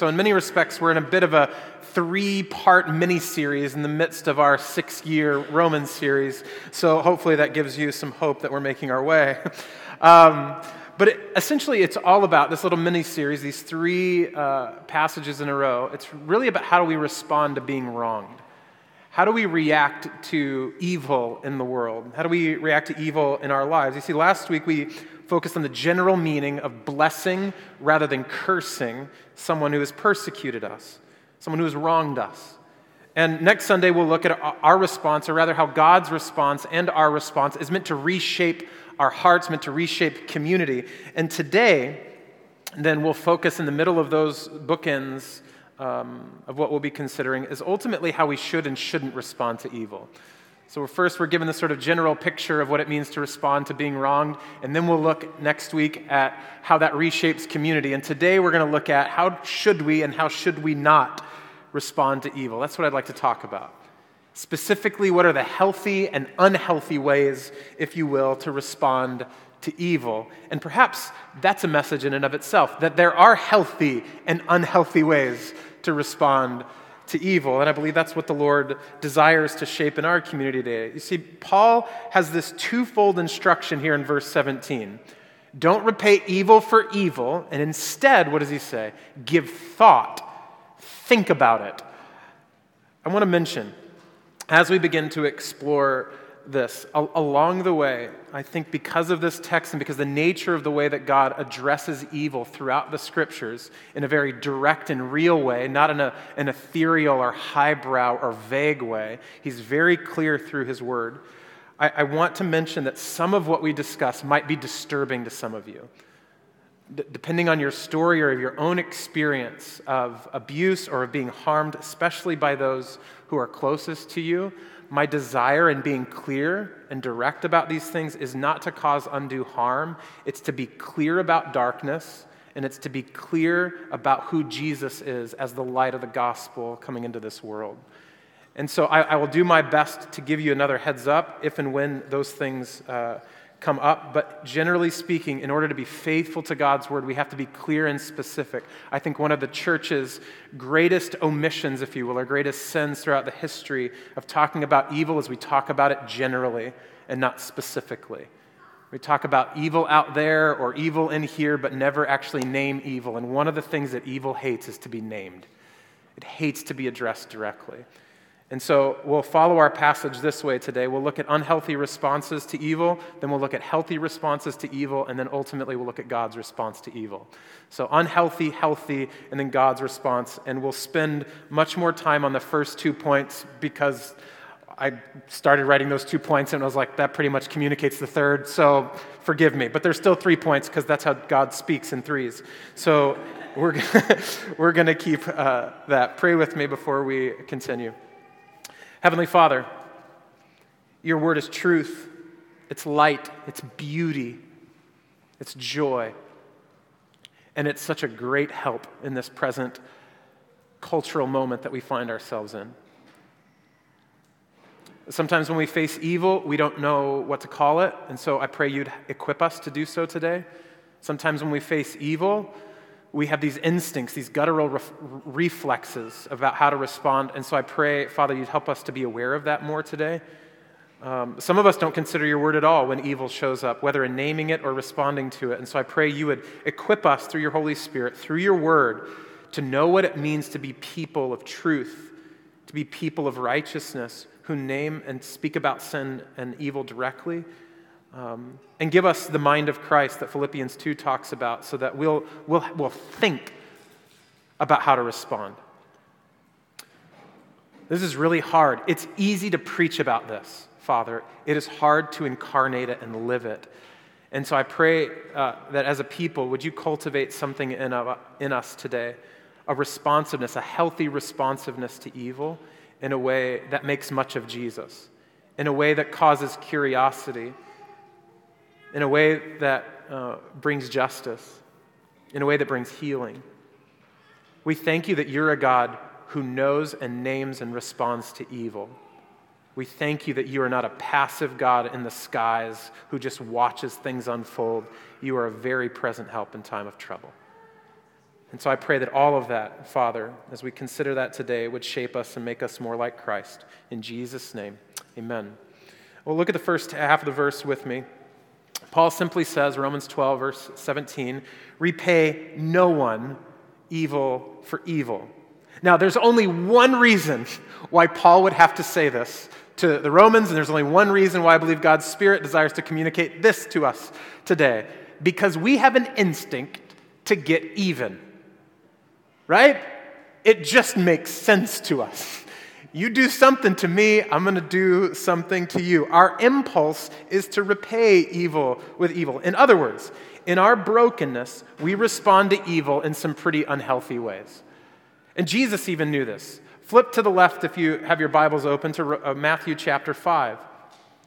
So, in many respects, we're in a bit of a three part mini series in the midst of our six year Roman series. So, hopefully, that gives you some hope that we're making our way. Um, but it, essentially, it's all about this little mini series, these three uh, passages in a row. It's really about how do we respond to being wronged. How do we react to evil in the world? How do we react to evil in our lives? You see, last week we focused on the general meaning of blessing rather than cursing someone who has persecuted us, someone who has wronged us. And next Sunday we'll look at our response, or rather how God's response and our response is meant to reshape our hearts, meant to reshape community. And today, then we'll focus in the middle of those bookends um, of what we'll be considering is ultimately how we should and shouldn't respond to evil. So, first, we're given this sort of general picture of what it means to respond to being wronged, and then we'll look next week at how that reshapes community. And today, we're going to look at how should we and how should we not respond to evil. That's what I'd like to talk about. Specifically, what are the healthy and unhealthy ways, if you will, to respond to evil. And perhaps that's a message in and of itself that there are healthy and unhealthy ways to respond to evil. And I believe that's what the Lord desires to shape in our community today. You see, Paul has this twofold instruction here in verse 17. Don't repay evil for evil, and instead, what does he say? Give thought, think about it. I want to mention, as we begin to explore this along the way, I think because of this text and because the nature of the way that God addresses evil throughout the scriptures in a very direct and real way, not in a, an ethereal or highbrow or vague way, he's very clear through his word. I, I want to mention that some of what we discuss might be disturbing to some of you. D- depending on your story or your own experience of abuse or of being harmed, especially by those who are closest to you, my desire in being clear and direct about these things is not to cause undue harm. It's to be clear about darkness, and it's to be clear about who Jesus is as the light of the gospel coming into this world. And so I, I will do my best to give you another heads up if and when those things. Uh, come up, but generally speaking, in order to be faithful to God's word, we have to be clear and specific. I think one of the church's greatest omissions, if you will, or greatest sins throughout the history of talking about evil is we talk about it generally and not specifically. We talk about evil out there or evil in here, but never actually name evil. And one of the things that evil hates is to be named, it hates to be addressed directly. And so we'll follow our passage this way today. We'll look at unhealthy responses to evil, then we'll look at healthy responses to evil, and then ultimately we'll look at God's response to evil. So unhealthy, healthy, and then God's response. And we'll spend much more time on the first two points because I started writing those two points and I was like, that pretty much communicates the third, so forgive me. But there's still three points because that's how God speaks in threes. So we're, we're going to keep uh, that. Pray with me before we continue. Heavenly Father, your word is truth, it's light, it's beauty, it's joy. And it's such a great help in this present cultural moment that we find ourselves in. Sometimes when we face evil, we don't know what to call it, and so I pray you'd equip us to do so today. Sometimes when we face evil, we have these instincts, these guttural ref- reflexes about how to respond. And so I pray, Father, you'd help us to be aware of that more today. Um, some of us don't consider your word at all when evil shows up, whether in naming it or responding to it. And so I pray you would equip us through your Holy Spirit, through your word, to know what it means to be people of truth, to be people of righteousness who name and speak about sin and evil directly um, and give us the mind of Christ that Philippians 2 talks about so that we'll, we'll, we'll think about how to respond. This is really hard. It's easy to preach about this, Father. It is hard to incarnate it and live it. And so I pray uh, that as a people, would you cultivate something in, uh, in us today a responsiveness, a healthy responsiveness to evil in a way that makes much of Jesus, in a way that causes curiosity in a way that uh, brings justice, in a way that brings healing. We thank you that you're a God who knows and names and responds to evil. We thank you that you are not a passive God in the skies who just watches things unfold. You are a very present help in time of trouble. And so I pray that all of that, Father, as we consider that today, would shape us and make us more like Christ. In Jesus' name, amen. Well, look at the first half of the verse with me. Paul simply says, Romans 12, verse 17, repay no one evil for evil. Now, there's only one reason why Paul would have to say this to the Romans, and there's only one reason why I believe God's Spirit desires to communicate this to us today because we have an instinct to get even. Right? It just makes sense to us. You do something to me, I'm going to do something to you. Our impulse is to repay evil with evil. In other words, in our brokenness, we respond to evil in some pretty unhealthy ways. And Jesus even knew this. Flip to the left if you have your Bibles open to uh, Matthew chapter 5.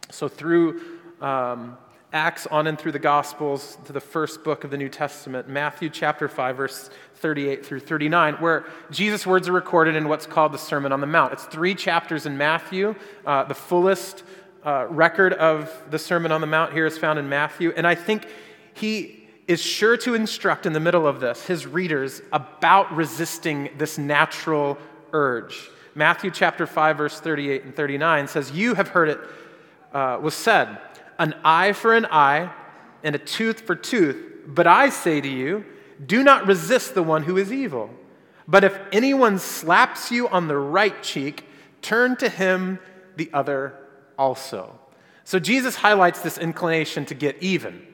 So, through um, Acts on and through the Gospels to the first book of the New Testament, Matthew chapter 5, verse 38 through 39, where Jesus' words are recorded in what's called the Sermon on the Mount. It's three chapters in Matthew. Uh, the fullest uh, record of the Sermon on the Mount here is found in Matthew. And I think he is sure to instruct in the middle of this his readers about resisting this natural urge. Matthew chapter 5, verse 38 and 39 says, You have heard it uh, was said, an eye for an eye and a tooth for tooth. But I say to you, do not resist the one who is evil. But if anyone slaps you on the right cheek, turn to him the other also. So Jesus highlights this inclination to get even.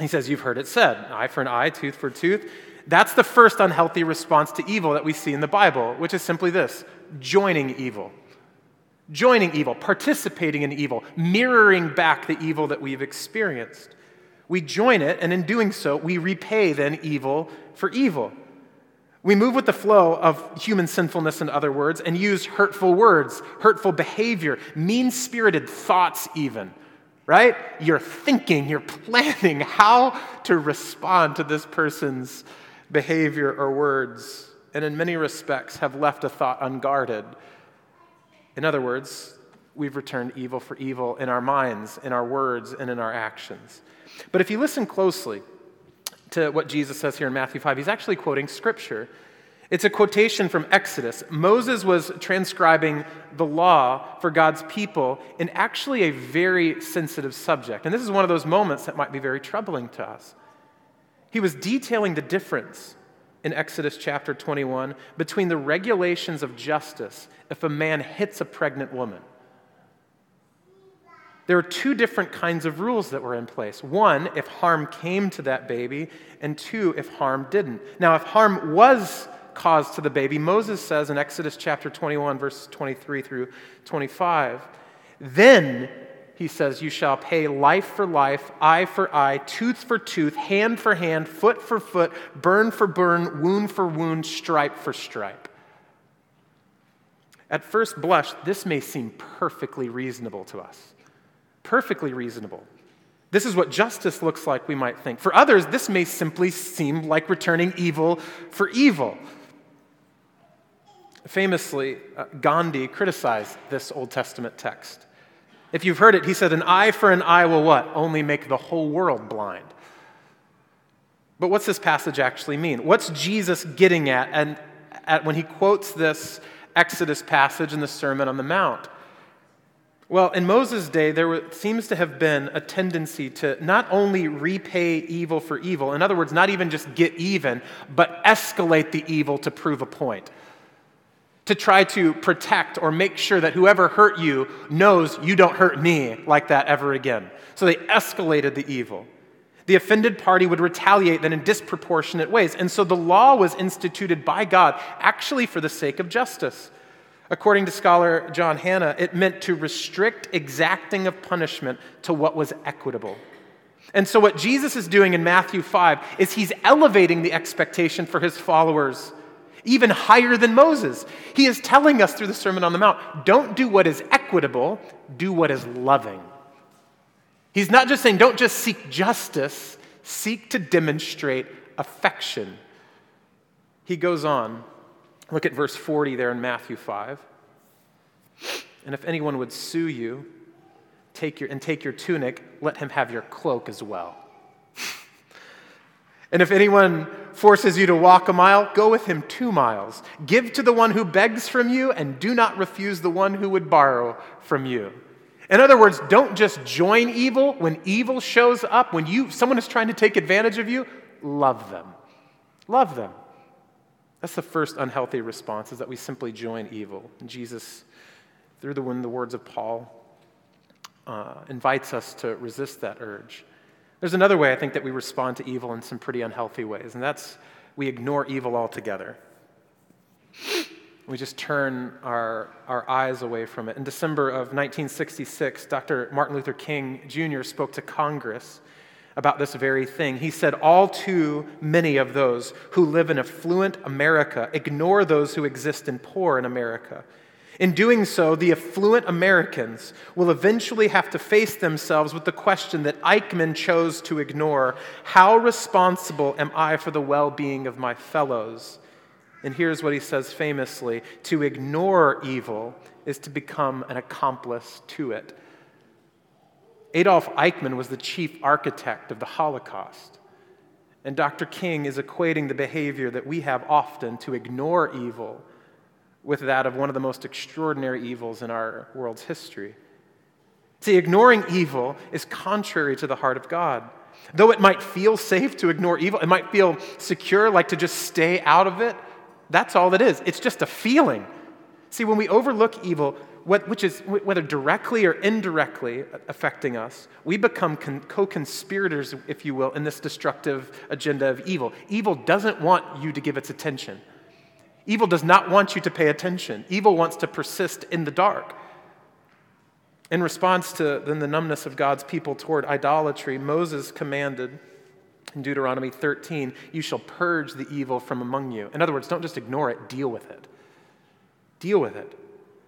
He says, You've heard it said, eye for an eye, tooth for tooth. That's the first unhealthy response to evil that we see in the Bible, which is simply this joining evil. Joining evil, participating in evil, mirroring back the evil that we've experienced. We join it, and in doing so, we repay then evil for evil. We move with the flow of human sinfulness, in other words, and use hurtful words, hurtful behavior, mean spirited thoughts, even, right? You're thinking, you're planning how to respond to this person's behavior or words, and in many respects have left a thought unguarded. In other words, we've returned evil for evil in our minds, in our words, and in our actions. But if you listen closely to what Jesus says here in Matthew 5, he's actually quoting scripture. It's a quotation from Exodus. Moses was transcribing the law for God's people in actually a very sensitive subject. And this is one of those moments that might be very troubling to us. He was detailing the difference in Exodus chapter 21 between the regulations of justice if a man hits a pregnant woman there are two different kinds of rules that were in place. One, if harm came to that baby, and two, if harm didn't. Now, if harm was caused to the baby, Moses says in Exodus chapter 21, verse 23 through 25, then he says, You shall pay life for life, eye for eye, tooth for tooth, hand for hand, foot for foot, burn for burn, wound for wound, stripe for stripe. At first blush, this may seem perfectly reasonable to us perfectly reasonable. This is what justice looks like, we might think. For others, this may simply seem like returning evil for evil. Famously, uh, Gandhi criticized this Old Testament text. If you've heard it, he said, An eye for an eye will what? Only make the whole world blind. But what's this passage actually mean? What's Jesus getting at, and, at when he quotes this Exodus passage in the Sermon on the Mount? Well, in Moses' day, there seems to have been a tendency to not only repay evil for evil, in other words, not even just get even, but escalate the evil to prove a point. To try to protect or make sure that whoever hurt you knows you don't hurt me like that ever again. So they escalated the evil. The offended party would retaliate then in disproportionate ways. And so the law was instituted by God actually for the sake of justice. According to scholar John Hannah, it meant to restrict exacting of punishment to what was equitable. And so, what Jesus is doing in Matthew 5 is he's elevating the expectation for his followers even higher than Moses. He is telling us through the Sermon on the Mount don't do what is equitable, do what is loving. He's not just saying don't just seek justice, seek to demonstrate affection. He goes on Look at verse 40 there in Matthew 5. And if anyone would sue you take your, and take your tunic, let him have your cloak as well. and if anyone forces you to walk a mile, go with him two miles. Give to the one who begs from you, and do not refuse the one who would borrow from you. In other words, don't just join evil when evil shows up, when you, someone is trying to take advantage of you, love them. Love them. That's the first unhealthy response, is that we simply join evil. And Jesus, through the, the words of Paul, uh, invites us to resist that urge. There's another way I think that we respond to evil in some pretty unhealthy ways, and that's we ignore evil altogether. We just turn our, our eyes away from it. In December of 1966, Dr. Martin Luther King Jr. spoke to Congress about this very thing. He said, All too many of those who live in affluent America ignore those who exist in poor in America. In doing so, the affluent Americans will eventually have to face themselves with the question that Eichmann chose to ignore How responsible am I for the well being of my fellows? And here's what he says famously To ignore evil is to become an accomplice to it. Adolf Eichmann was the chief architect of the Holocaust. And Dr. King is equating the behavior that we have often to ignore evil with that of one of the most extraordinary evils in our world's history. See, ignoring evil is contrary to the heart of God. Though it might feel safe to ignore evil, it might feel secure, like to just stay out of it, that's all it is. It's just a feeling. See, when we overlook evil, which is whether directly or indirectly affecting us, we become co conspirators, if you will, in this destructive agenda of evil. Evil doesn't want you to give its attention. Evil does not want you to pay attention. Evil wants to persist in the dark. In response to then the numbness of God's people toward idolatry, Moses commanded in Deuteronomy 13, You shall purge the evil from among you. In other words, don't just ignore it, deal with it. Deal with it.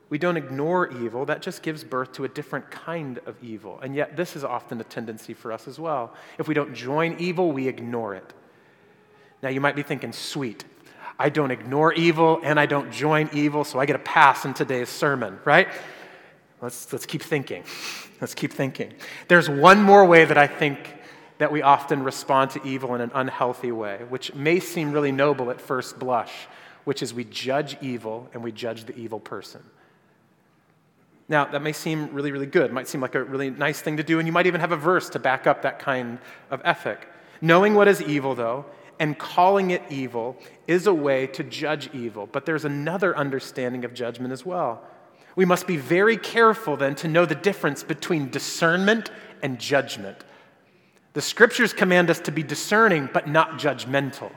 We don't ignore evil, that just gives birth to a different kind of evil. And yet, this is often a tendency for us as well. If we don't join evil, we ignore it. Now, you might be thinking, sweet, I don't ignore evil and I don't join evil, so I get a pass in today's sermon, right? Let's, let's keep thinking. Let's keep thinking. There's one more way that I think that we often respond to evil in an unhealthy way, which may seem really noble at first blush, which is we judge evil and we judge the evil person. Now, that may seem really, really good. It might seem like a really nice thing to do, and you might even have a verse to back up that kind of ethic. Knowing what is evil, though, and calling it evil is a way to judge evil. But there's another understanding of judgment as well. We must be very careful then to know the difference between discernment and judgment. The scriptures command us to be discerning, but not judgmental.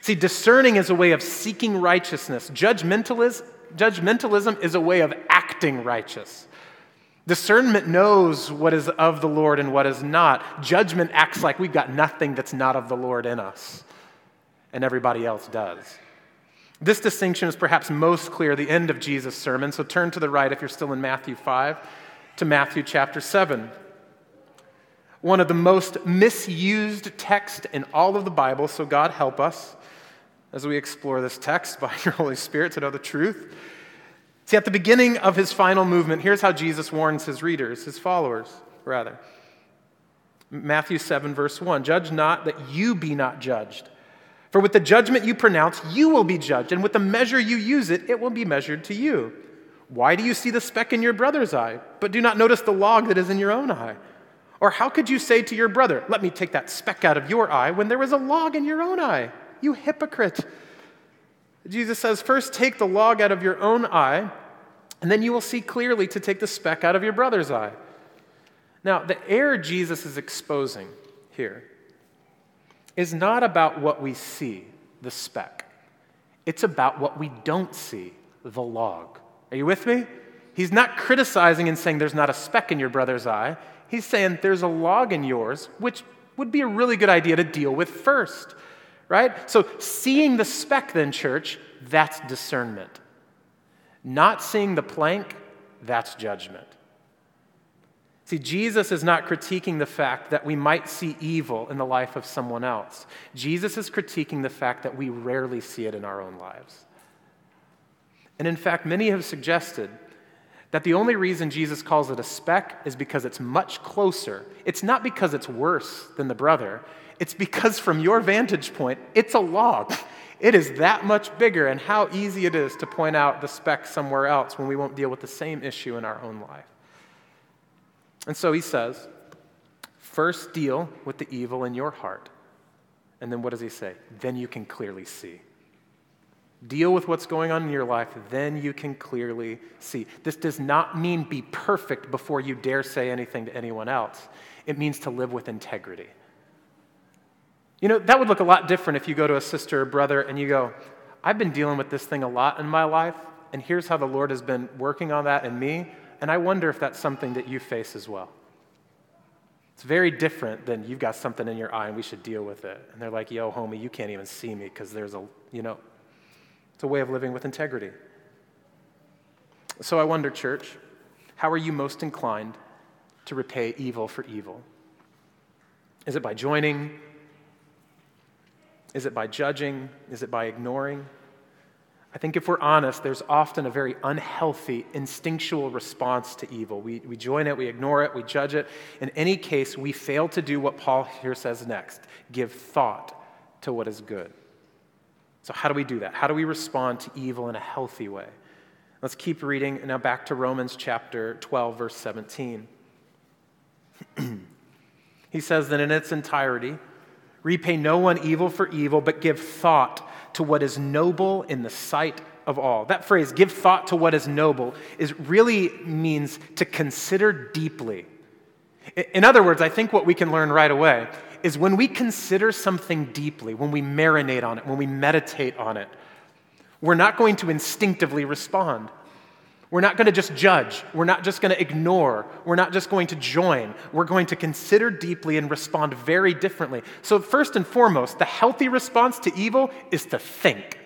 See, discerning is a way of seeking righteousness, judgmentalism, judgmentalism is a way of acting righteous. Discernment knows what is of the Lord and what is not. Judgment acts like we've got nothing that's not of the Lord in us, and everybody else does. This distinction is perhaps most clear at the end of Jesus' sermon. So turn to the right if you're still in Matthew 5 to Matthew chapter 7. One of the most misused texts in all of the Bible, so God help us as we explore this text by your Holy Spirit to know the truth. See, at the beginning of his final movement, here's how Jesus warns his readers, his followers, rather. Matthew 7, verse 1 Judge not that you be not judged. For with the judgment you pronounce, you will be judged, and with the measure you use it, it will be measured to you. Why do you see the speck in your brother's eye, but do not notice the log that is in your own eye? Or how could you say to your brother, Let me take that speck out of your eye, when there is a log in your own eye? You hypocrite. Jesus says, First take the log out of your own eye, and then you will see clearly to take the speck out of your brother's eye. Now, the error Jesus is exposing here is not about what we see, the speck. It's about what we don't see, the log. Are you with me? He's not criticizing and saying there's not a speck in your brother's eye. He's saying there's a log in yours, which would be a really good idea to deal with first right? So, seeing the speck, then, church, that's discernment. Not seeing the plank, that's judgment. See, Jesus is not critiquing the fact that we might see evil in the life of someone else. Jesus is critiquing the fact that we rarely see it in our own lives. And in fact, many have suggested That the only reason Jesus calls it a speck is because it's much closer. It's not because it's worse than the brother, it's because from your vantage point, it's a log. It is that much bigger, and how easy it is to point out the speck somewhere else when we won't deal with the same issue in our own life. And so he says, first deal with the evil in your heart. And then what does he say? Then you can clearly see. Deal with what's going on in your life, then you can clearly see. This does not mean be perfect before you dare say anything to anyone else. It means to live with integrity. You know, that would look a lot different if you go to a sister or brother and you go, I've been dealing with this thing a lot in my life, and here's how the Lord has been working on that in me, and I wonder if that's something that you face as well. It's very different than you've got something in your eye and we should deal with it. And they're like, yo, homie, you can't even see me because there's a, you know, it's a way of living with integrity. So I wonder, church, how are you most inclined to repay evil for evil? Is it by joining? Is it by judging? Is it by ignoring? I think if we're honest, there's often a very unhealthy, instinctual response to evil. We, we join it, we ignore it, we judge it. In any case, we fail to do what Paul here says next give thought to what is good. So, how do we do that? How do we respond to evil in a healthy way? Let's keep reading. Now, back to Romans chapter 12, verse 17. he says that in its entirety, Repay no one evil for evil, but give thought to what is noble in the sight of all. That phrase, give thought to what is noble, is really means to consider deeply. In other words, I think what we can learn right away is when we consider something deeply, when we marinate on it, when we meditate on it, we're not going to instinctively respond. We're not going to just judge. We're not just going to ignore. We're not just going to join. We're going to consider deeply and respond very differently. So, first and foremost, the healthy response to evil is to think.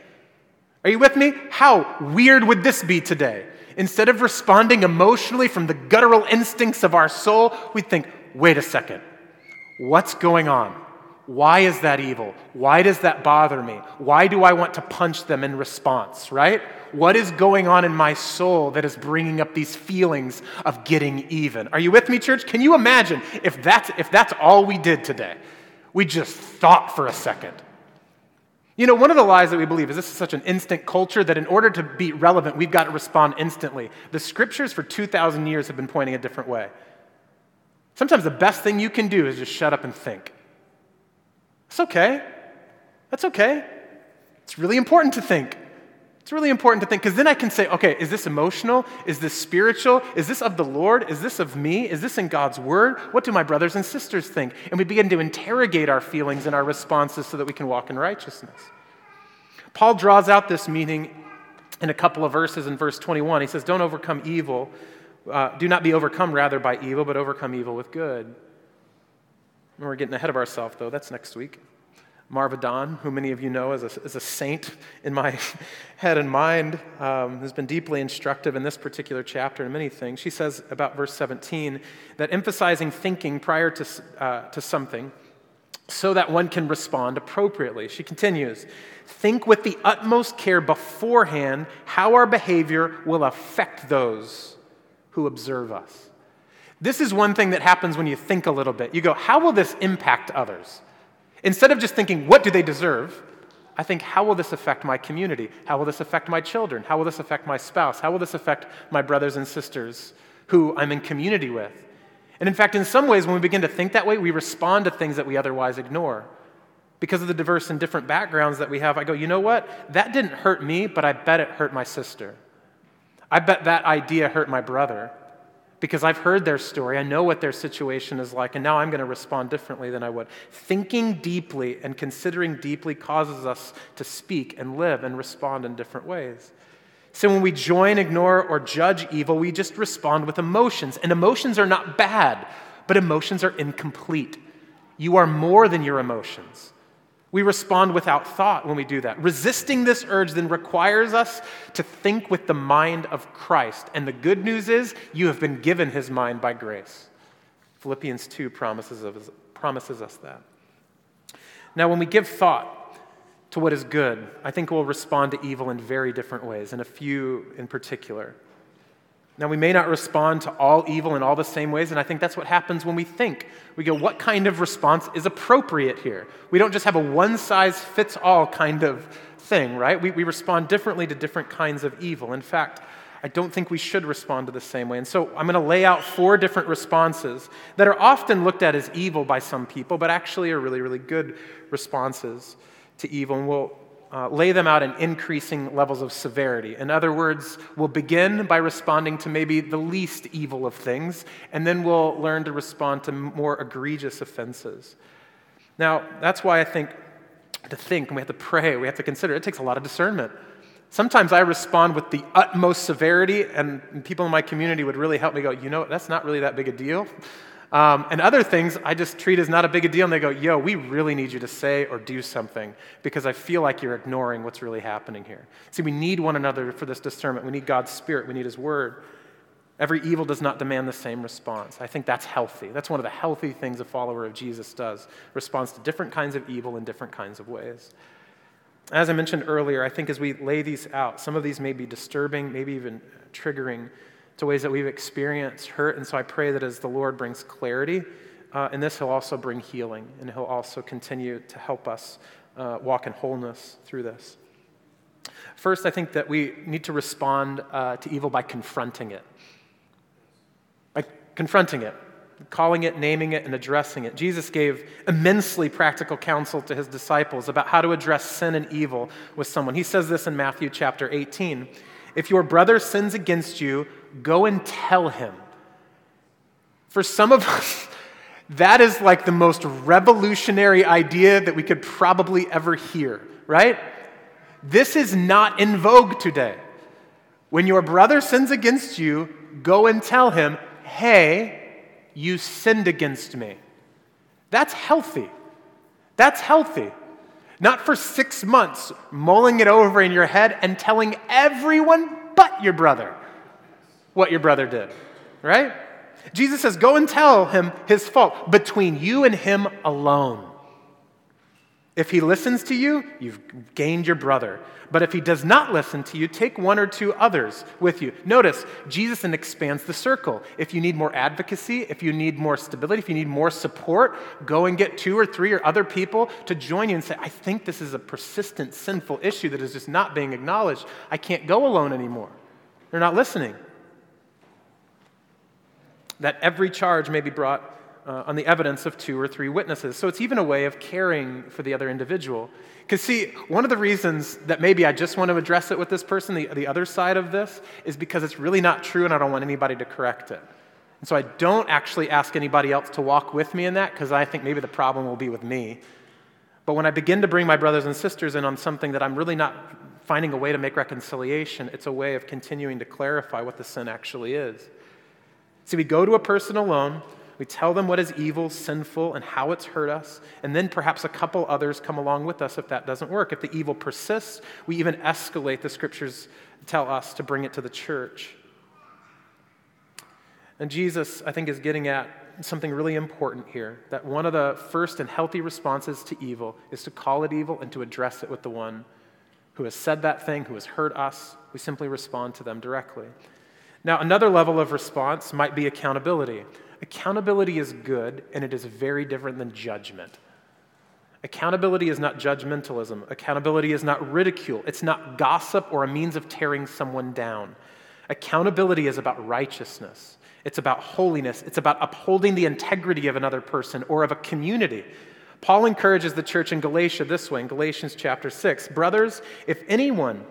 Are you with me? How weird would this be today? Instead of responding emotionally from the guttural instincts of our soul, we think, wait a second, what's going on? Why is that evil? Why does that bother me? Why do I want to punch them in response, right? What is going on in my soul that is bringing up these feelings of getting even? Are you with me, church? Can you imagine if that's, if that's all we did today? We just thought for a second. You know, one of the lies that we believe is this is such an instant culture that in order to be relevant, we've got to respond instantly. The scriptures for 2,000 years have been pointing a different way. Sometimes the best thing you can do is just shut up and think. It's okay. That's okay. It's really important to think. It's really important to think because then I can say, okay, is this emotional? Is this spiritual? Is this of the Lord? Is this of me? Is this in God's word? What do my brothers and sisters think? And we begin to interrogate our feelings and our responses so that we can walk in righteousness. Paul draws out this meaning in a couple of verses in verse 21. He says, Don't overcome evil. Uh, do not be overcome, rather, by evil, but overcome evil with good. We're getting ahead of ourselves, though. That's next week. Marva Dawn, who many of you know as a, as a saint in my head and mind, um, has been deeply instructive in this particular chapter and many things. She says about verse 17 that emphasizing thinking prior to, uh, to something so that one can respond appropriately. She continues Think with the utmost care beforehand how our behavior will affect those who observe us. This is one thing that happens when you think a little bit. You go, How will this impact others? Instead of just thinking, What do they deserve? I think, How will this affect my community? How will this affect my children? How will this affect my spouse? How will this affect my brothers and sisters who I'm in community with? And in fact, in some ways, when we begin to think that way, we respond to things that we otherwise ignore. Because of the diverse and different backgrounds that we have, I go, you know what? That didn't hurt me, but I bet it hurt my sister. I bet that idea hurt my brother because I've heard their story. I know what their situation is like, and now I'm going to respond differently than I would. Thinking deeply and considering deeply causes us to speak and live and respond in different ways. So when we join, ignore, or judge evil, we just respond with emotions. And emotions are not bad, but emotions are incomplete. You are more than your emotions. We respond without thought when we do that. Resisting this urge then requires us to think with the mind of Christ. And the good news is, you have been given his mind by grace. Philippians 2 promises, us, promises us that. Now, when we give thought to what is good, I think we'll respond to evil in very different ways, and a few in particular. Now, we may not respond to all evil in all the same ways, and I think that's what happens when we think. We go, what kind of response is appropriate here? We don't just have a one size fits all kind of thing, right? We, we respond differently to different kinds of evil. In fact, I don't think we should respond to the same way. And so I'm going to lay out four different responses that are often looked at as evil by some people, but actually are really, really good responses to evil. And we'll uh, lay them out in increasing levels of severity. In other words, we'll begin by responding to maybe the least evil of things, and then we'll learn to respond to more egregious offenses. Now, that's why I think to think and we have to pray, we have to consider, it takes a lot of discernment. Sometimes I respond with the utmost severity, and people in my community would really help me go, you know, that's not really that big a deal. Um, and other things I just treat as not a big a deal, and they go, yo, we really need you to say or do something because I feel like you're ignoring what's really happening here. See, we need one another for this discernment. We need God's Spirit, we need His Word. Every evil does not demand the same response. I think that's healthy. That's one of the healthy things a follower of Jesus does, responds to different kinds of evil in different kinds of ways. As I mentioned earlier, I think as we lay these out, some of these may be disturbing, maybe even triggering to ways that we've experienced hurt. And so I pray that as the Lord brings clarity uh, in this, He'll also bring healing, and He'll also continue to help us uh, walk in wholeness through this. First, I think that we need to respond uh, to evil by confronting it. By confronting it calling it, naming it, and addressing it. Jesus gave immensely practical counsel to his disciples about how to address sin and evil with someone. He says this in Matthew chapter 18 If your brother sins against you, go and tell him. For some of us, that is like the most revolutionary idea that we could probably ever hear, right? This is not in vogue today. When your brother sins against you, go and tell him, hey, you sinned against me. That's healthy. That's healthy. Not for six months mulling it over in your head and telling everyone but your brother what your brother did, right? Jesus says, Go and tell him his fault between you and him alone. If he listens to you, you've gained your brother. But if he does not listen to you, take one or two others with you. Notice, Jesus then expands the circle. If you need more advocacy, if you need more stability, if you need more support, go and get two or three or other people to join you and say, I think this is a persistent sinful issue that is just not being acknowledged. I can't go alone anymore. They're not listening. That every charge may be brought uh, on the evidence of two or three witnesses. So it's even a way of caring for the other individual. Because, see, one of the reasons that maybe I just want to address it with this person, the, the other side of this, is because it's really not true and I don't want anybody to correct it. And so I don't actually ask anybody else to walk with me in that because I think maybe the problem will be with me. But when I begin to bring my brothers and sisters in on something that I'm really not finding a way to make reconciliation, it's a way of continuing to clarify what the sin actually is. See, we go to a person alone we tell them what is evil, sinful, and how it's hurt us. And then perhaps a couple others come along with us if that doesn't work. If the evil persists, we even escalate, the scriptures tell us, to bring it to the church. And Jesus, I think, is getting at something really important here that one of the first and healthy responses to evil is to call it evil and to address it with the one who has said that thing, who has hurt us. We simply respond to them directly. Now, another level of response might be accountability. Accountability is good, and it is very different than judgment. Accountability is not judgmentalism. Accountability is not ridicule. It's not gossip or a means of tearing someone down. Accountability is about righteousness. It's about holiness. It's about upholding the integrity of another person or of a community. Paul encourages the church in Galatia this way in Galatians chapter 6 Brothers, if anyone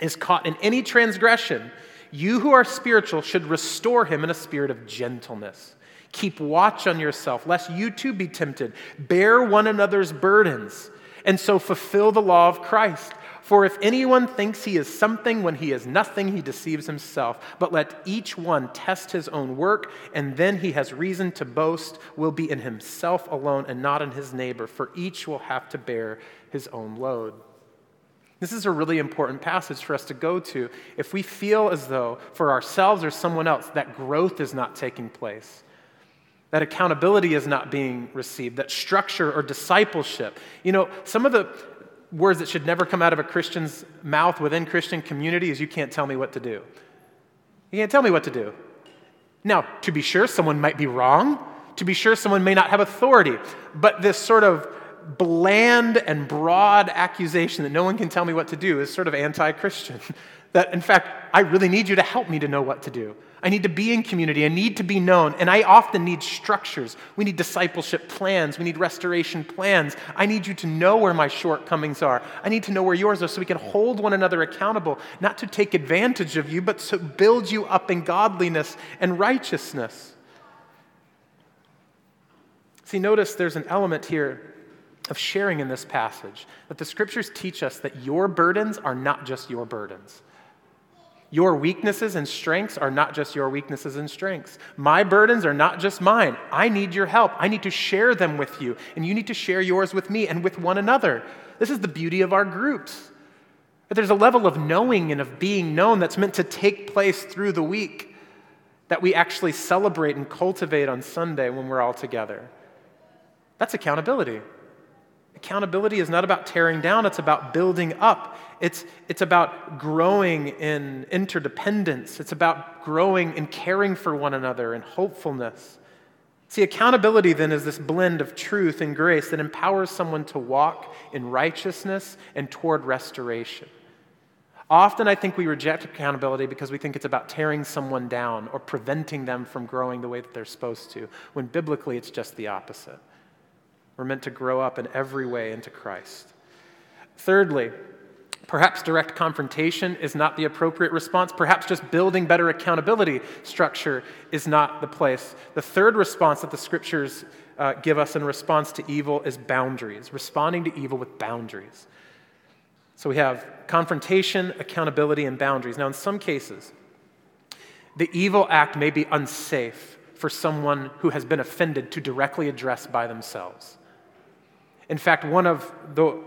is caught in any transgression, you who are spiritual should restore him in a spirit of gentleness. Keep watch on yourself, lest you too be tempted. Bear one another's burdens, and so fulfill the law of Christ. For if anyone thinks he is something when he is nothing, he deceives himself. But let each one test his own work, and then he has reason to boast will be in himself alone and not in his neighbor, for each will have to bear his own load. This is a really important passage for us to go to if we feel as though for ourselves or someone else that growth is not taking place, that accountability is not being received, that structure or discipleship. You know, some of the words that should never come out of a Christian's mouth within Christian community is you can't tell me what to do. You can't tell me what to do. Now, to be sure, someone might be wrong. To be sure, someone may not have authority. But this sort of bland and broad accusation that no one can tell me what to do is sort of anti Christian. that, in fact, I really need you to help me to know what to do. I need to be in community. I need to be known. And I often need structures. We need discipleship plans. We need restoration plans. I need you to know where my shortcomings are. I need to know where yours are so we can hold one another accountable, not to take advantage of you, but to build you up in godliness and righteousness. See, notice there's an element here of sharing in this passage that the scriptures teach us that your burdens are not just your burdens. Your weaknesses and strengths are not just your weaknesses and strengths. My burdens are not just mine. I need your help. I need to share them with you, and you need to share yours with me and with one another. This is the beauty of our groups. But there's a level of knowing and of being known that's meant to take place through the week that we actually celebrate and cultivate on Sunday when we're all together. That's accountability. Accountability is not about tearing down, it's about building up. It's, it's about growing in interdependence. It's about growing in caring for one another and hopefulness. See, accountability then is this blend of truth and grace that empowers someone to walk in righteousness and toward restoration. Often, I think we reject accountability because we think it's about tearing someone down or preventing them from growing the way that they're supposed to, when biblically it's just the opposite. We're meant to grow up in every way into Christ. Thirdly, perhaps direct confrontation is not the appropriate response. Perhaps just building better accountability structure is not the place. The third response that the scriptures uh, give us in response to evil is boundaries, responding to evil with boundaries. So we have confrontation, accountability, and boundaries. Now, in some cases, the evil act may be unsafe for someone who has been offended to directly address by themselves. In fact, one of the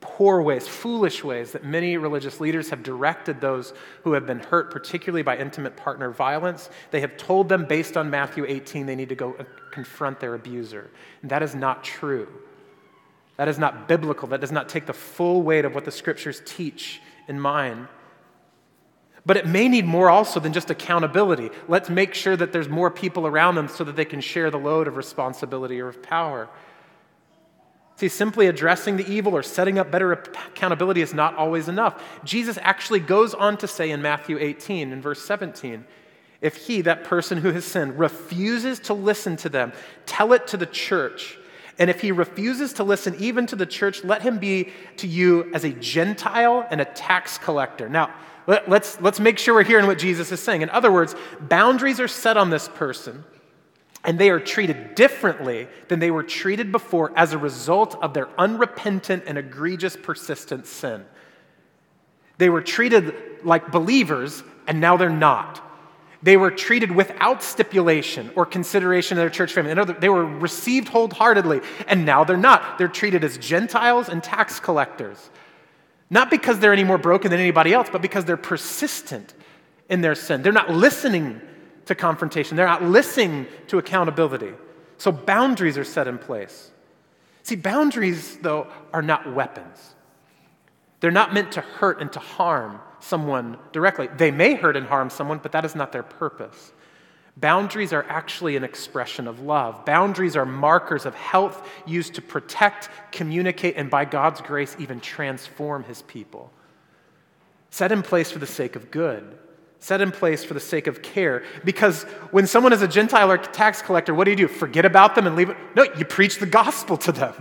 poor ways, foolish ways that many religious leaders have directed those who have been hurt, particularly by intimate partner violence, they have told them based on Matthew 18 they need to go confront their abuser. And that is not true. That is not biblical. That does not take the full weight of what the scriptures teach in mind. But it may need more also than just accountability. Let's make sure that there's more people around them so that they can share the load of responsibility or of power. See, simply addressing the evil or setting up better accountability is not always enough. Jesus actually goes on to say in Matthew 18, in verse 17, if he, that person who has sinned, refuses to listen to them, tell it to the church. And if he refuses to listen even to the church, let him be to you as a Gentile and a tax collector. Now, let, let's, let's make sure we're hearing what Jesus is saying. In other words, boundaries are set on this person and they are treated differently than they were treated before as a result of their unrepentant and egregious persistent sin. They were treated like believers, and now they're not. They were treated without stipulation or consideration of their church family. They were received wholeheartedly, and now they're not. They're treated as Gentiles and tax collectors. Not because they're any more broken than anybody else, but because they're persistent in their sin. They're not listening to confrontation, they're not listening to accountability. So boundaries are set in place. See, boundaries, though, are not weapons. They're not meant to hurt and to harm someone directly. They may hurt and harm someone, but that is not their purpose. Boundaries are actually an expression of love. Boundaries are markers of health used to protect, communicate, and by God's grace, even transform his people. Set in place for the sake of good set in place for the sake of care. Because when someone is a Gentile or tax collector, what do you do? Forget about them and leave it? No, you preach the gospel to them.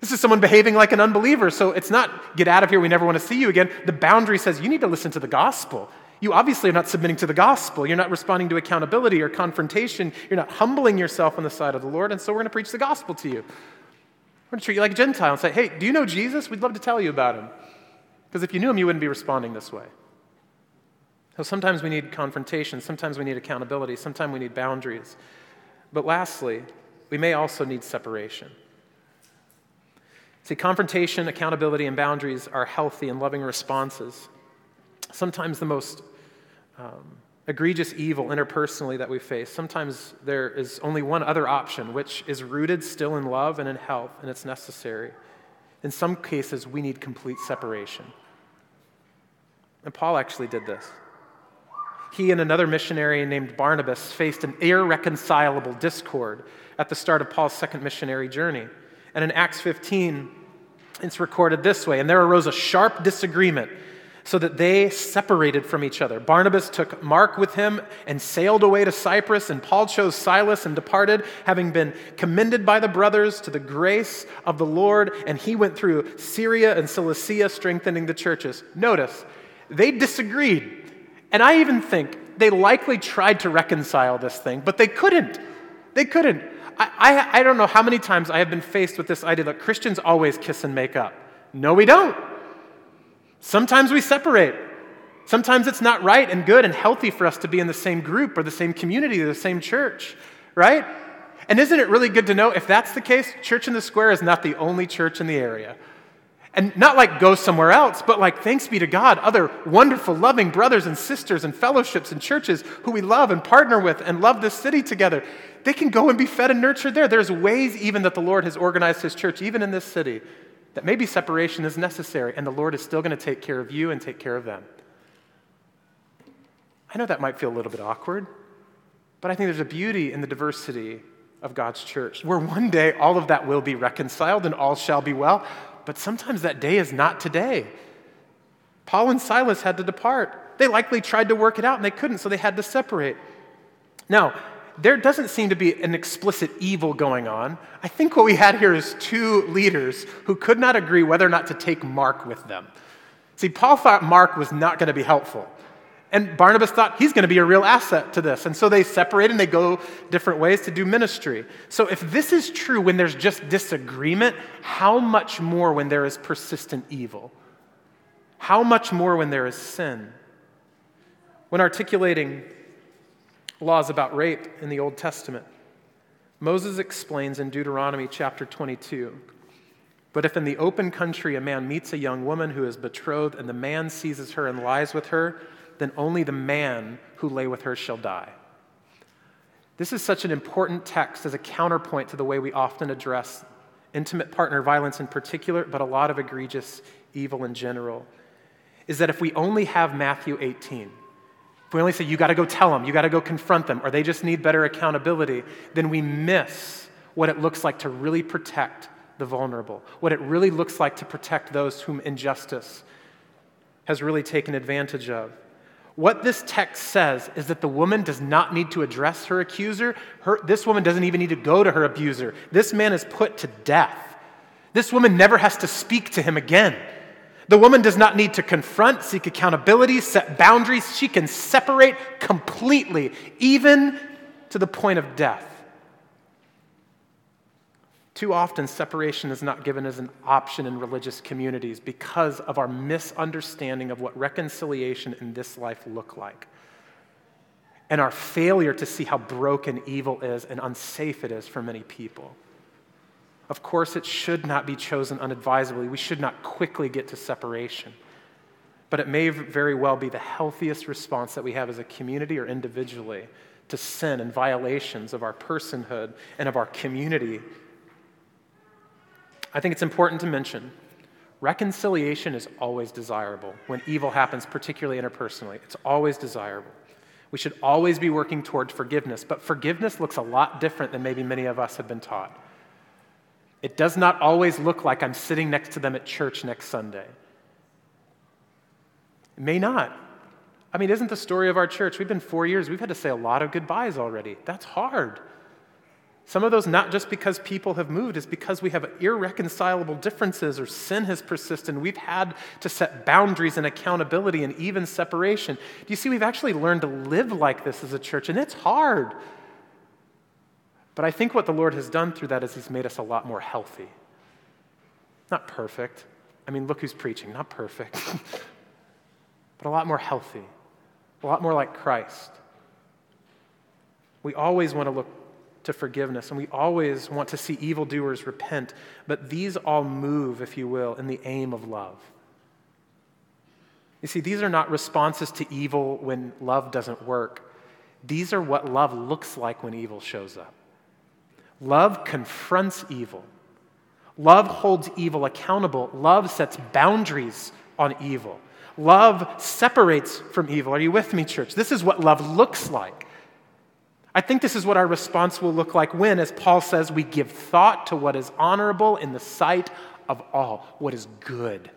This is someone behaving like an unbeliever. So it's not get out of here, we never want to see you again. The boundary says you need to listen to the gospel. You obviously are not submitting to the gospel. You're not responding to accountability or confrontation. You're not humbling yourself on the side of the Lord. And so we're going to preach the gospel to you. We're going to treat you like a Gentile and say, hey, do you know Jesus? We'd love to tell you about him. Because if you knew him, you wouldn't be responding this way. So sometimes we need confrontation, sometimes we need accountability, sometimes we need boundaries. But lastly, we may also need separation. See, confrontation, accountability, and boundaries are healthy and loving responses. Sometimes the most um, egregious evil interpersonally that we face, sometimes there is only one other option, which is rooted still in love and in health, and it's necessary. In some cases, we need complete separation. And Paul actually did this. He and another missionary named Barnabas faced an irreconcilable discord at the start of Paul's second missionary journey. And in Acts 15, it's recorded this way And there arose a sharp disagreement so that they separated from each other. Barnabas took Mark with him and sailed away to Cyprus, and Paul chose Silas and departed, having been commended by the brothers to the grace of the Lord, and he went through Syria and Cilicia, strengthening the churches. Notice, they disagreed. And I even think they likely tried to reconcile this thing, but they couldn't. They couldn't. I, I, I don't know how many times I have been faced with this idea that Christians always kiss and make up. No, we don't. Sometimes we separate. Sometimes it's not right and good and healthy for us to be in the same group or the same community or the same church, right? And isn't it really good to know if that's the case, Church in the Square is not the only church in the area. And not like go somewhere else, but like thanks be to God, other wonderful, loving brothers and sisters and fellowships and churches who we love and partner with and love this city together. They can go and be fed and nurtured there. There's ways even that the Lord has organized his church, even in this city, that maybe separation is necessary and the Lord is still going to take care of you and take care of them. I know that might feel a little bit awkward, but I think there's a beauty in the diversity of God's church, where one day all of that will be reconciled and all shall be well but sometimes that day is not today. Paul and Silas had to depart. They likely tried to work it out and they couldn't, so they had to separate. Now, there doesn't seem to be an explicit evil going on. I think what we had here is two leaders who could not agree whether or not to take Mark with them. See, Paul thought Mark was not going to be helpful. And Barnabas thought he's going to be a real asset to this. And so they separate and they go different ways to do ministry. So if this is true when there's just disagreement, how much more when there is persistent evil? How much more when there is sin? When articulating laws about rape in the Old Testament, Moses explains in Deuteronomy chapter 22 But if in the open country a man meets a young woman who is betrothed and the man seizes her and lies with her, then only the man who lay with her shall die. This is such an important text as a counterpoint to the way we often address intimate partner violence in particular, but a lot of egregious evil in general. Is that if we only have Matthew 18, if we only say, you got to go tell them, you got to go confront them, or they just need better accountability, then we miss what it looks like to really protect the vulnerable, what it really looks like to protect those whom injustice has really taken advantage of. What this text says is that the woman does not need to address her accuser. Her, this woman doesn't even need to go to her abuser. This man is put to death. This woman never has to speak to him again. The woman does not need to confront, seek accountability, set boundaries. She can separate completely, even to the point of death. Too often, separation is not given as an option in religious communities because of our misunderstanding of what reconciliation in this life look like. And our failure to see how broken evil is and unsafe it is for many people. Of course, it should not be chosen unadvisedly. We should not quickly get to separation. But it may very well be the healthiest response that we have as a community or individually to sin and violations of our personhood and of our community I think it's important to mention reconciliation is always desirable when evil happens, particularly interpersonally. It's always desirable. We should always be working toward forgiveness, but forgiveness looks a lot different than maybe many of us have been taught. It does not always look like I'm sitting next to them at church next Sunday. It may not. I mean, isn't the story of our church? We've been four years, we've had to say a lot of goodbyes already. That's hard. Some of those, not just because people have moved, is because we have irreconcilable differences or sin has persisted. We've had to set boundaries and accountability and even separation. Do you see, we've actually learned to live like this as a church, and it's hard. But I think what the Lord has done through that is He's made us a lot more healthy. Not perfect. I mean, look who's preaching, not perfect, but a lot more healthy, a lot more like Christ. We always want to look to forgiveness, and we always want to see evildoers repent, but these all move, if you will, in the aim of love. You see, these are not responses to evil when love doesn't work. These are what love looks like when evil shows up. Love confronts evil. Love holds evil accountable. Love sets boundaries on evil. Love separates from evil. Are you with me, church? This is what love looks like. I think this is what our response will look like when, as Paul says, we give thought to what is honorable in the sight of all, what is good.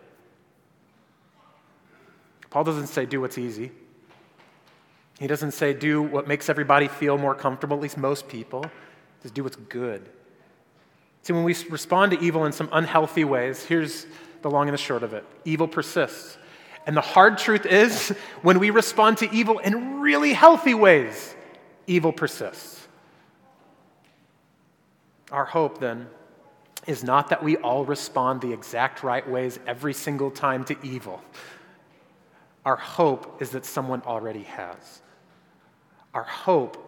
Paul doesn't say do what's easy. He doesn't say do what makes everybody feel more comfortable, at least most people. He says do what's good. See, when we respond to evil in some unhealthy ways, here's the long and the short of it evil persists. And the hard truth is, when we respond to evil in really healthy ways, evil persists. Our hope, then, is not that we all respond the exact right ways every single time to evil. Our hope is that someone already has. Our hope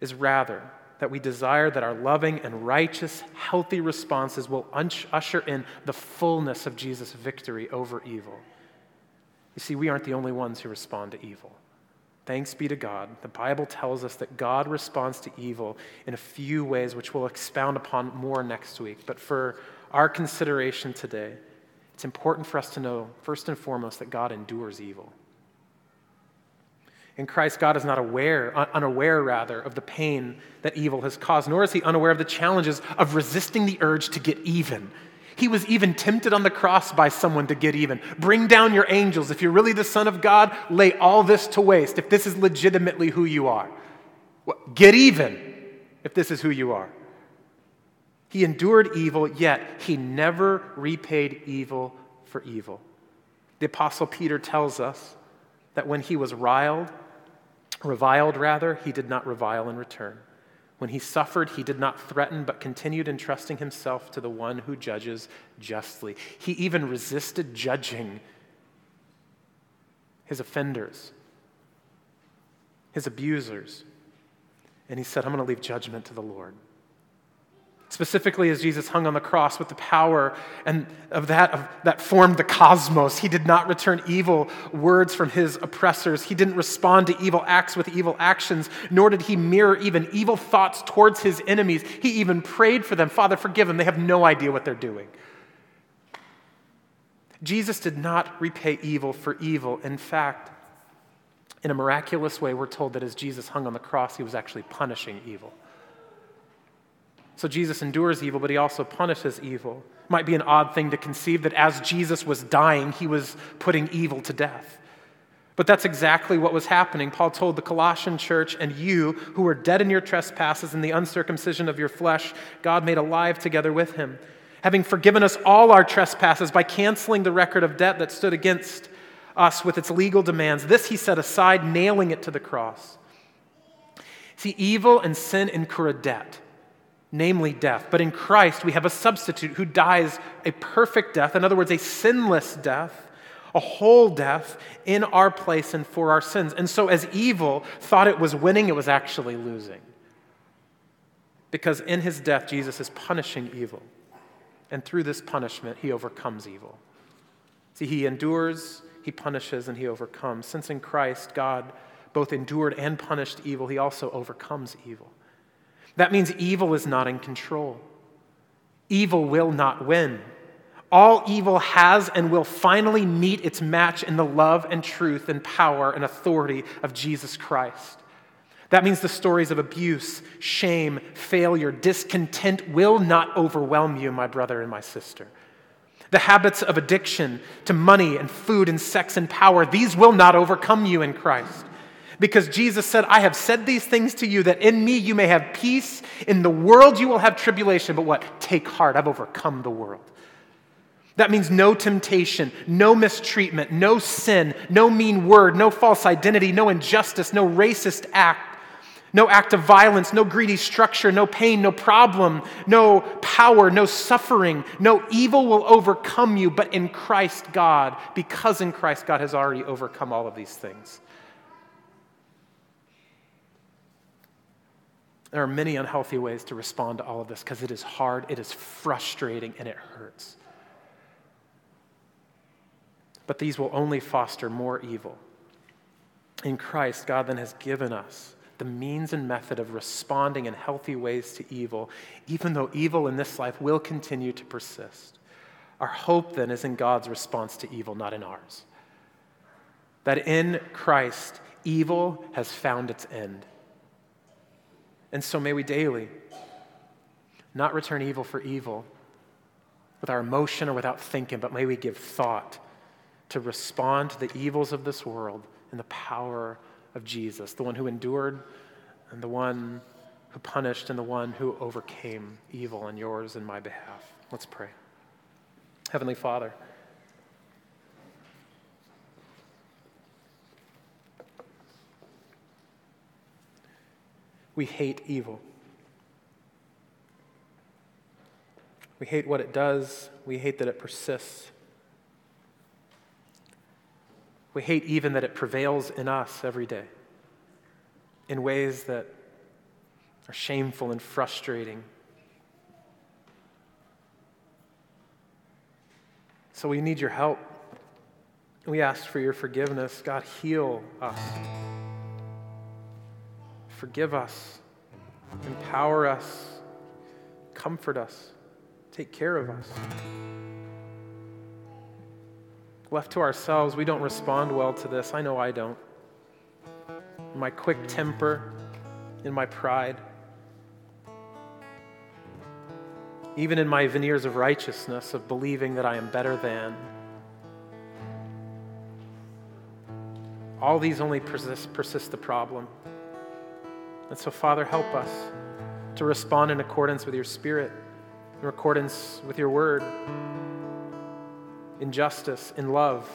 is rather that we desire that our loving and righteous, healthy responses will usher in the fullness of Jesus' victory over evil. You see, we aren't the only ones who respond to evil. Thanks be to God. The Bible tells us that God responds to evil in a few ways, which we'll expound upon more next week. But for our consideration today, it's important for us to know, first and foremost, that God endures evil. In Christ, God is not aware, unaware rather, of the pain that evil has caused, nor is he unaware of the challenges of resisting the urge to get even. He was even tempted on the cross by someone to get even. Bring down your angels. If you're really the Son of God, lay all this to waste if this is legitimately who you are. Get even if this is who you are. He endured evil, yet he never repaid evil for evil. The Apostle Peter tells us that when he was riled, reviled rather, he did not revile in return. When he suffered, he did not threaten, but continued entrusting himself to the one who judges justly. He even resisted judging his offenders, his abusers. And he said, I'm going to leave judgment to the Lord. Specifically, as Jesus hung on the cross with the power and of that, of, that formed the cosmos, he did not return evil words from his oppressors. He didn't respond to evil acts with evil actions, nor did he mirror even evil thoughts towards his enemies. He even prayed for them Father, forgive them. They have no idea what they're doing. Jesus did not repay evil for evil. In fact, in a miraculous way, we're told that as Jesus hung on the cross, he was actually punishing evil. So Jesus endures evil, but he also punishes evil. It might be an odd thing to conceive that as Jesus was dying, he was putting evil to death. But that's exactly what was happening. Paul told the Colossian church, and you, who were dead in your trespasses and the uncircumcision of your flesh, God made alive together with him, having forgiven us all our trespasses by canceling the record of debt that stood against us with its legal demands. This he set aside, nailing it to the cross. See, evil and sin incur a debt namely death. But in Christ, we have a substitute who dies a perfect death, in other words, a sinless death, a whole death in our place and for our sins. And so, as evil thought it was winning, it was actually losing. Because in his death, Jesus is punishing evil. And through this punishment, he overcomes evil. See, he endures, he punishes, and he overcomes. Since in Christ, God both endured and punished evil, he also overcomes evil. That means evil is not in control. Evil will not win. All evil has and will finally meet its match in the love and truth and power and authority of Jesus Christ. That means the stories of abuse, shame, failure, discontent will not overwhelm you, my brother and my sister. The habits of addiction to money and food and sex and power, these will not overcome you in Christ. Because Jesus said, I have said these things to you that in me you may have peace. In the world you will have tribulation, but what? Take heart, I've overcome the world. That means no temptation, no mistreatment, no sin, no mean word, no false identity, no injustice, no racist act, no act of violence, no greedy structure, no pain, no problem, no power, no suffering, no evil will overcome you, but in Christ God, because in Christ God has already overcome all of these things. There are many unhealthy ways to respond to all of this because it is hard, it is frustrating, and it hurts. But these will only foster more evil. In Christ, God then has given us the means and method of responding in healthy ways to evil, even though evil in this life will continue to persist. Our hope then is in God's response to evil, not in ours. that in Christ, evil has found its end. And so may we daily not return evil for evil with our emotion or without thinking, but may we give thought to respond to the evils of this world in the power of Jesus, the one who endured and the one who punished and the one who overcame evil on yours and my behalf. Let's pray. Heavenly Father, we hate evil. We hate what it does. We hate that it persists. We hate even that it prevails in us every day in ways that are shameful and frustrating. So we need your help. We ask for your forgiveness. God, heal us. Forgive us. Empower us. Comfort us. Take care of us. Left to ourselves, we don't respond well to this. I know I don't. My quick temper, in my pride, even in my veneers of righteousness, of believing that I am better than. All these only persist, persist the problem. And so, Father, help us to respond in accordance with your Spirit, in accordance with your word, in justice, in love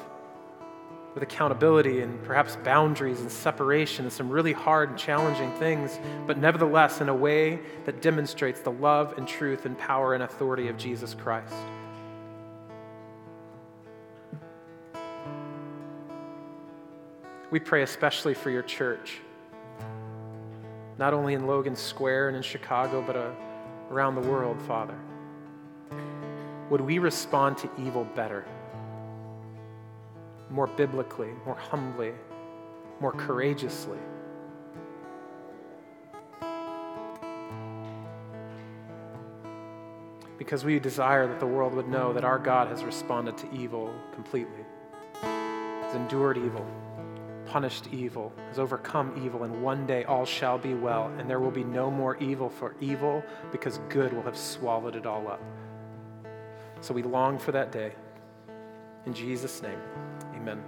with accountability and perhaps boundaries and separation and some really hard and challenging things, but nevertheless in a way that demonstrates the love and truth and power and authority of Jesus Christ. We pray especially for your church, not only in Logan Square and in Chicago, but uh, around the world, Father. Would we respond to evil better? more biblically, more humbly, more courageously. Because we desire that the world would know that our God has responded to evil completely, has endured evil, punished evil, has overcome evil, and one day all shall be well, and there will be no more evil for evil because good will have swallowed it all up. So we long for that day. In Jesus' name. Amen.